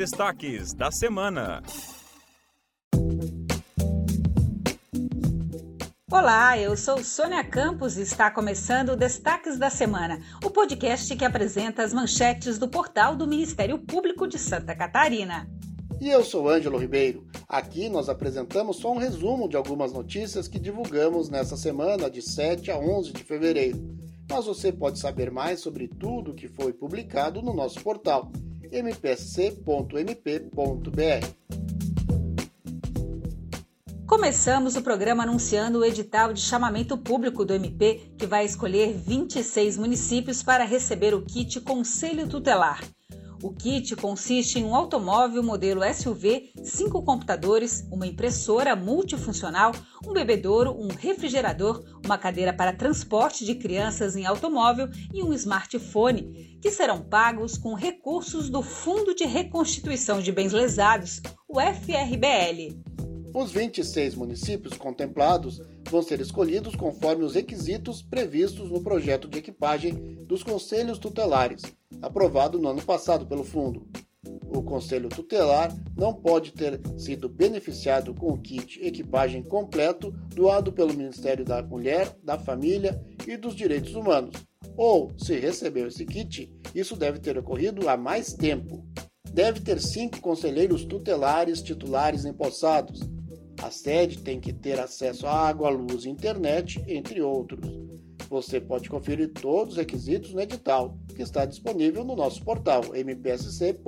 destaques da semana. Olá, eu sou Sônia Campos e está começando o Destaques da Semana, o podcast que apresenta as manchetes do portal do Ministério Público de Santa Catarina. E eu sou Ângelo Ribeiro. Aqui nós apresentamos só um resumo de algumas notícias que divulgamos nessa semana de 7 a 11 de fevereiro. Mas você pode saber mais sobre tudo que foi publicado no nosso portal mpsc.mp.br. Começamos o programa anunciando o edital de chamamento público do MP, que vai escolher 26 municípios para receber o kit Conselho Tutelar. O kit consiste em um automóvel modelo SUV, cinco computadores, uma impressora multifuncional, um bebedouro, um refrigerador, uma cadeira para transporte de crianças em automóvel e um smartphone, que serão pagos com recursos do Fundo de Reconstituição de Bens Lesados, o FRBL. Os 26 municípios contemplados vão ser escolhidos conforme os requisitos previstos no projeto de equipagem dos conselhos tutelares, aprovado no ano passado pelo Fundo. O conselho tutelar não pode ter sido beneficiado com o kit equipagem completo doado pelo Ministério da Mulher, da Família e dos Direitos Humanos. Ou, se recebeu esse kit, isso deve ter ocorrido há mais tempo. Deve ter cinco conselheiros tutelares titulares empossados, a sede tem que ter acesso à água, luz e internet, entre outros. Você pode conferir todos os requisitos no edital, que está disponível no nosso portal mpsc.mp.br.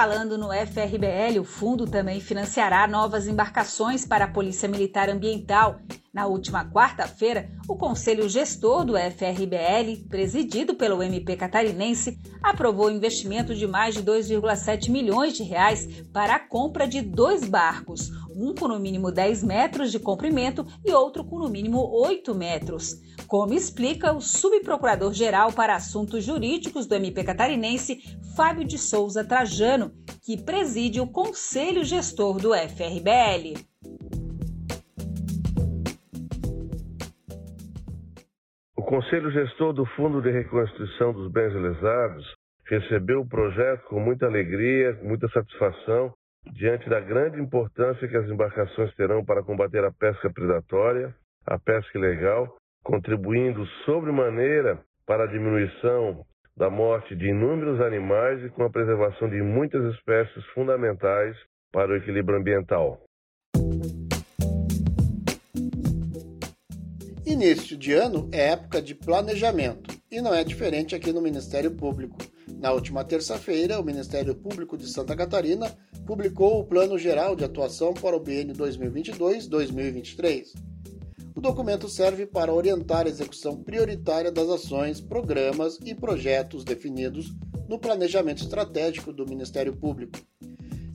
falando no FRBL, o fundo também financiará novas embarcações para a Polícia Militar Ambiental. Na última quarta-feira, o Conselho Gestor do FRBL, presidido pelo MP catarinense, aprovou o investimento de mais de 2,7 milhões de reais para a compra de dois barcos, um com no mínimo 10 metros de comprimento e outro com no mínimo 8 metros. Como explica o subprocurador-geral para assuntos jurídicos do MP catarinense, Fábio de Souza Trajano, que preside o Conselho Gestor do FRBL. Conselho Gestor do Fundo de Reconstrução dos Bens Lesados recebeu o projeto com muita alegria, muita satisfação, diante da grande importância que as embarcações terão para combater a pesca predatória, a pesca ilegal, contribuindo sobremaneira para a diminuição da morte de inúmeros animais e com a preservação de muitas espécies fundamentais para o equilíbrio ambiental. Início de ano é época de planejamento e não é diferente aqui no Ministério Público. Na última terça-feira, o Ministério Público de Santa Catarina publicou o Plano Geral de Atuação para o biênio 2022-2023. O documento serve para orientar a execução prioritária das ações, programas e projetos definidos no planejamento estratégico do Ministério Público.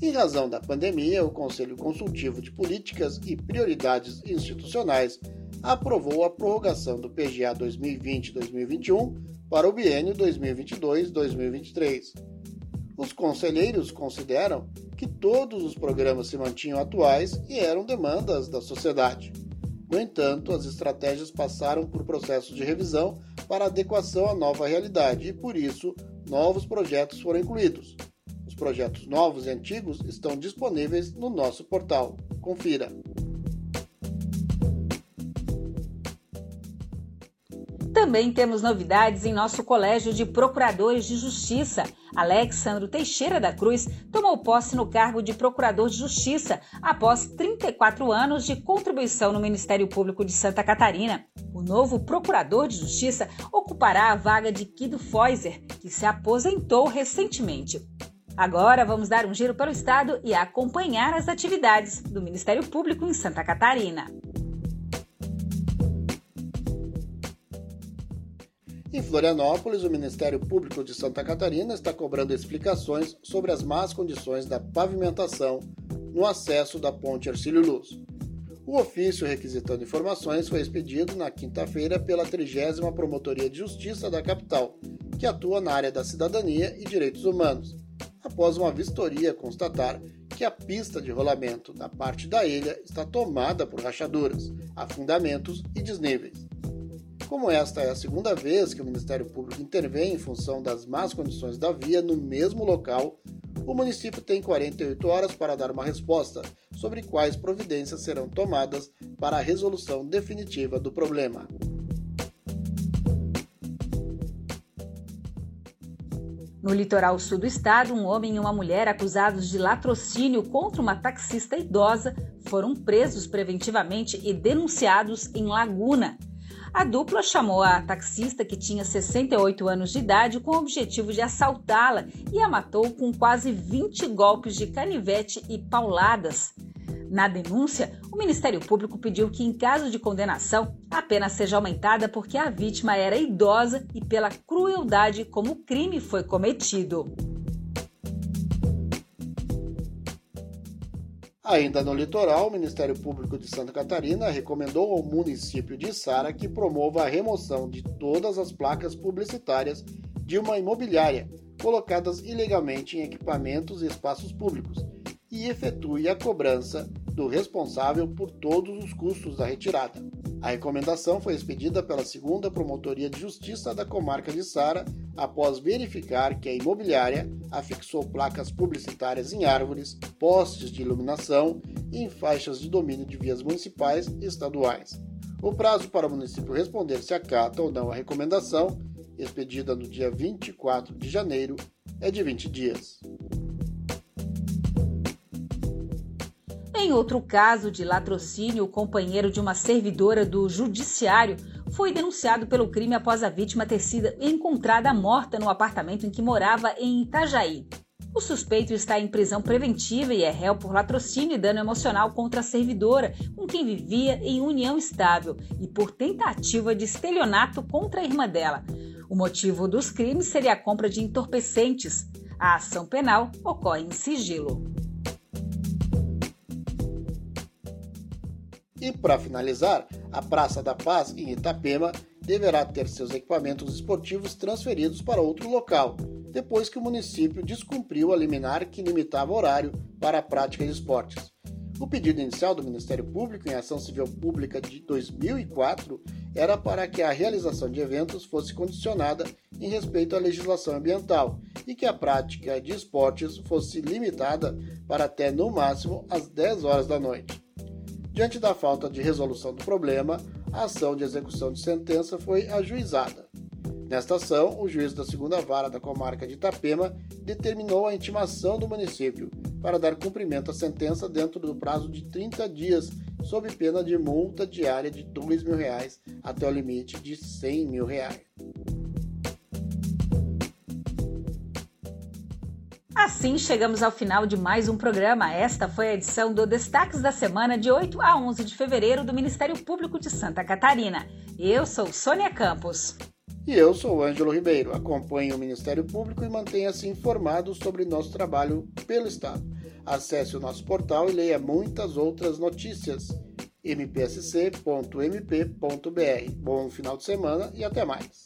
Em razão da pandemia, o Conselho Consultivo de Políticas e Prioridades Institucionais aprovou a prorrogação do PGA 2020-2021 para o biênio 2022-2023. Os conselheiros consideram que todos os programas se mantinham atuais e eram demandas da sociedade. No entanto, as estratégias passaram por processos de revisão para adequação à nova realidade e, por isso, novos projetos foram incluídos. Os projetos novos e antigos estão disponíveis no nosso portal. Confira. Também temos novidades em nosso Colégio de Procuradores de Justiça. Alexandro Teixeira da Cruz tomou posse no cargo de Procurador de Justiça após 34 anos de contribuição no Ministério Público de Santa Catarina. O novo Procurador de Justiça ocupará a vaga de Guido Feuser, que se aposentou recentemente. Agora vamos dar um giro pelo estado e acompanhar as atividades do Ministério Público em Santa Catarina. Em Florianópolis, o Ministério Público de Santa Catarina está cobrando explicações sobre as más condições da pavimentação no acesso da Ponte Arcílio Luz. O ofício requisitando informações foi expedido na quinta-feira pela 30 Promotoria de Justiça da capital, que atua na área da cidadania e direitos humanos, após uma vistoria constatar que a pista de rolamento da parte da ilha está tomada por rachaduras, afundamentos e desníveis. Como esta é a segunda vez que o Ministério Público intervém em função das más condições da via no mesmo local, o município tem 48 horas para dar uma resposta sobre quais providências serão tomadas para a resolução definitiva do problema. No litoral sul do estado, um homem e uma mulher acusados de latrocínio contra uma taxista idosa foram presos preventivamente e denunciados em Laguna. A dupla chamou a taxista, que tinha 68 anos de idade, com o objetivo de assaltá-la e a matou com quase 20 golpes de canivete e pauladas. Na denúncia, o Ministério Público pediu que, em caso de condenação, a pena seja aumentada porque a vítima era idosa e pela crueldade como o crime foi cometido. Ainda no litoral, o Ministério Público de Santa Catarina recomendou ao município de Sara que promova a remoção de todas as placas publicitárias de uma imobiliária colocadas ilegalmente em equipamentos e espaços públicos e efetue a cobrança do responsável por todos os custos da retirada. A recomendação foi expedida pela segunda Promotoria de Justiça da comarca de Sara, após verificar que a imobiliária afixou placas publicitárias em árvores, postes de iluminação e em faixas de domínio de vias municipais e estaduais. O prazo para o município responder se acata ou não a recomendação, expedida no dia 24 de janeiro, é de 20 dias. Em outro caso de latrocínio, o companheiro de uma servidora do judiciário foi denunciado pelo crime após a vítima ter sido encontrada morta no apartamento em que morava em Itajaí. O suspeito está em prisão preventiva e é réu por latrocínio e dano emocional contra a servidora, com quem vivia em união estável, e por tentativa de estelionato contra a irmã dela. O motivo dos crimes seria a compra de entorpecentes. A ação penal ocorre em sigilo. E para finalizar, a Praça da Paz em Itapema deverá ter seus equipamentos esportivos transferidos para outro local, depois que o município descumpriu a liminar que limitava horário para a prática de esportes. O pedido inicial do Ministério Público em Ação Civil Pública de 2004 era para que a realização de eventos fosse condicionada em respeito à legislação ambiental e que a prática de esportes fosse limitada para até no máximo às 10 horas da noite. Diante da falta de resolução do problema, a ação de execução de sentença foi ajuizada. Nesta ação, o juiz da segunda vara da comarca de Itapema determinou a intimação do município para dar cumprimento à sentença dentro do prazo de 30 dias, sob pena de multa diária de 2 mil reais até o limite de R$ 100 Assim chegamos ao final de mais um programa. Esta foi a edição do Destaques da Semana de 8 a 11 de fevereiro do Ministério Público de Santa Catarina. Eu sou Sônia Campos. E eu sou Ângelo Ribeiro. Acompanhe o Ministério Público e mantenha-se informado sobre nosso trabalho pelo Estado. Acesse o nosso portal e leia muitas outras notícias. mpsc.mp.br. Bom final de semana e até mais.